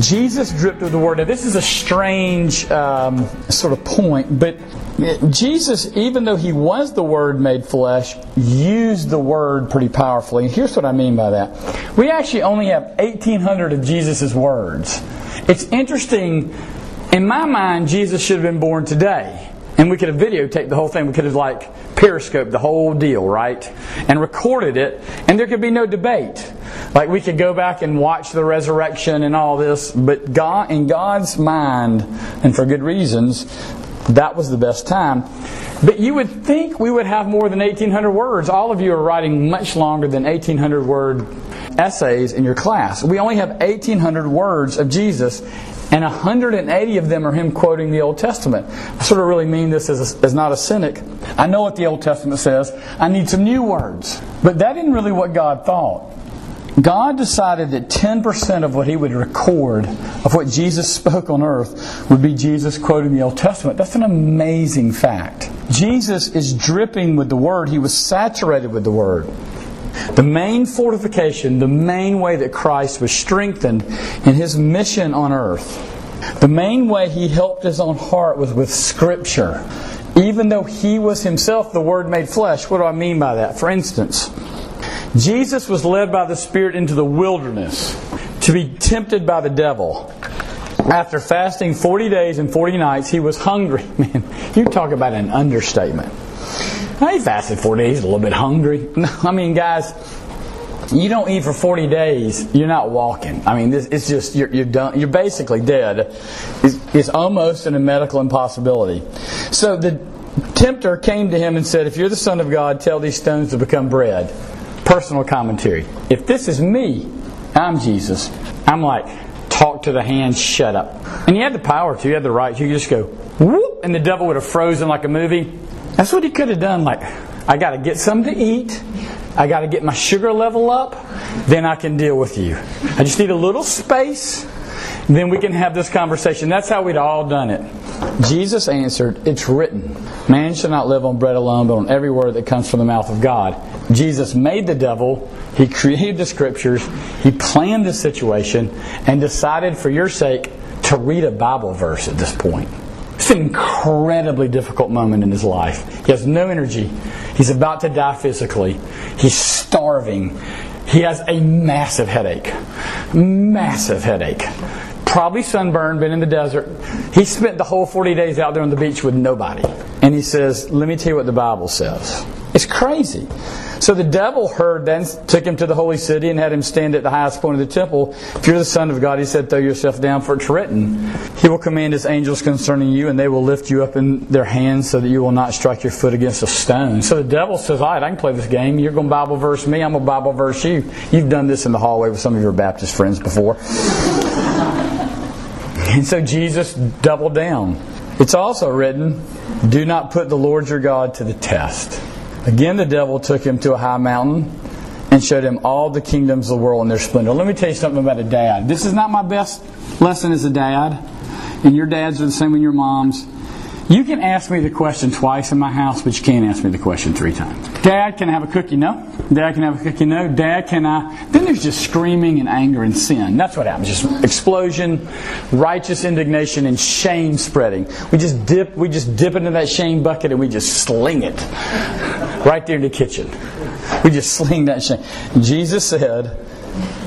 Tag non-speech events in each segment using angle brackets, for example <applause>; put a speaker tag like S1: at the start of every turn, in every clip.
S1: Jesus dripped with the word. Now, this is a strange um, sort of point, but Jesus, even though he was the Word made flesh, used the Word pretty powerfully. And here's what I mean by that. We actually only have 1,800 of Jesus' words. It's interesting. In my mind, Jesus should have been born today. And we could have videotaped the whole thing. We could have, like, periscoped the whole deal, right? And recorded it, and there could be no debate. Like we could go back and watch the resurrection and all this, but God, in God's mind, and for good reasons, that was the best time. But you would think we would have more than 1,800 words. All of you are writing much longer than 1,800 word essays in your class. We only have 1,800 words of Jesus, and 180 of them are him quoting the Old Testament. I sort of really mean this as, as not a cynic. I know what the Old Testament says. I need some new words. But that isn't really what God thought. God decided that 10% of what he would record of what Jesus spoke on earth would be Jesus quoting the Old Testament. That's an amazing fact. Jesus is dripping with the Word, he was saturated with the Word. The main fortification, the main way that Christ was strengthened in his mission on earth, the main way he helped his own heart was with Scripture. Even though he was himself the Word made flesh. What do I mean by that? For instance, Jesus was led by the Spirit into the wilderness to be tempted by the devil. After fasting 40 days and 40 nights, he was hungry. <laughs> Man, you talk about an understatement. He fasted 40 days, a little bit hungry. <laughs> I mean, guys, you don't eat for 40 days, you're not walking. I mean, this, it's just, you're, you're done. You're basically dead. It's, it's almost a medical impossibility. So the tempter came to him and said, If you're the Son of God, tell these stones to become bread personal commentary. If this is me, I'm Jesus. I'm like, talk to the hand, shut up. And you had the power to, you had the right. to, You just go, whoop, and the devil would have frozen like a movie. That's what he could have done. Like, I got to get something to eat. I got to get my sugar level up. Then I can deal with you. I just need a little space. Then we can have this conversation. That's how we'd all done it. Jesus answered, It's written, man shall not live on bread alone, but on every word that comes from the mouth of God. Jesus made the devil, he created the scriptures, he planned the situation, and decided for your sake to read a Bible verse at this point. It's an incredibly difficult moment in his life. He has no energy. He's about to die physically. He's starving. He has a massive headache. Massive headache probably sunburned, been in the desert. He spent the whole 40 days out there on the beach with nobody. And he says, Let me tell you what the Bible says. It's crazy. So the devil heard then, took him to the holy city and had him stand at the highest point of the temple. If you're the Son of God, he said, throw yourself down, for it's written. He will command his angels concerning you, and they will lift you up in their hands so that you will not strike your foot against a stone. So the devil says, all right, I can play this game. You're going to Bible verse me, I'm going to Bible verse you. You've done this in the hallway with some of your Baptist friends before. <laughs> And so Jesus doubled down. It's also written, Do not put the Lord your God to the test. Again, the devil took him to a high mountain and showed him all the kingdoms of the world and their splendor. Let me tell you something about a dad. This is not my best lesson as a dad, and your dads are the same with your moms. You can ask me the question twice in my house, but you can't ask me the question three times. Dad, can I have a cookie? No. Dad, can I have a cookie? No. Dad, can I? Then there's just screaming and anger and sin. That's what happens. Just explosion, righteous indignation, and shame spreading. We just dip, we just dip into that shame bucket and we just sling it right there in the kitchen. We just sling that shame. Jesus said,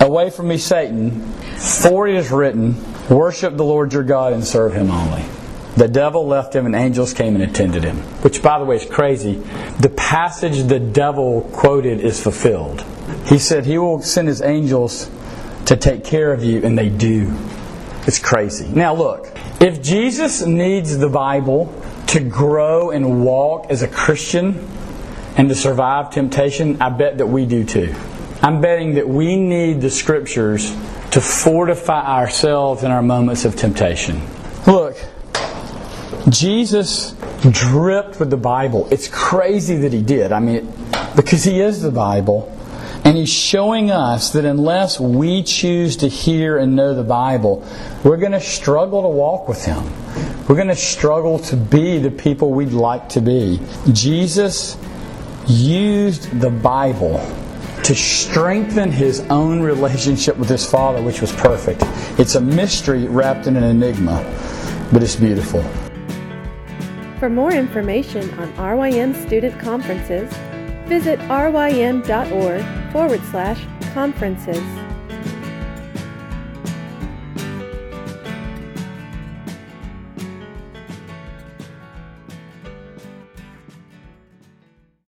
S1: "Away from me, Satan, for it is written, worship the Lord your God and serve Him only." The devil left him and angels came and attended him. Which, by the way, is crazy. The passage the devil quoted is fulfilled. He said he will send his angels to take care of you, and they do. It's crazy. Now, look, if Jesus needs the Bible to grow and walk as a Christian and to survive temptation, I bet that we do too. I'm betting that we need the Scriptures to fortify ourselves in our moments of temptation. Look, Jesus dripped with the Bible. It's crazy that he did. I mean, because he is the Bible. And he's showing us that unless we choose to hear and know the Bible, we're going to struggle to walk with him. We're going to struggle to be the people we'd like to be. Jesus used the Bible to strengthen his own relationship with his Father, which was perfect. It's a mystery wrapped in an enigma, but it's beautiful.
S2: For more information on RYM student conferences, visit rym.org forward slash conferences.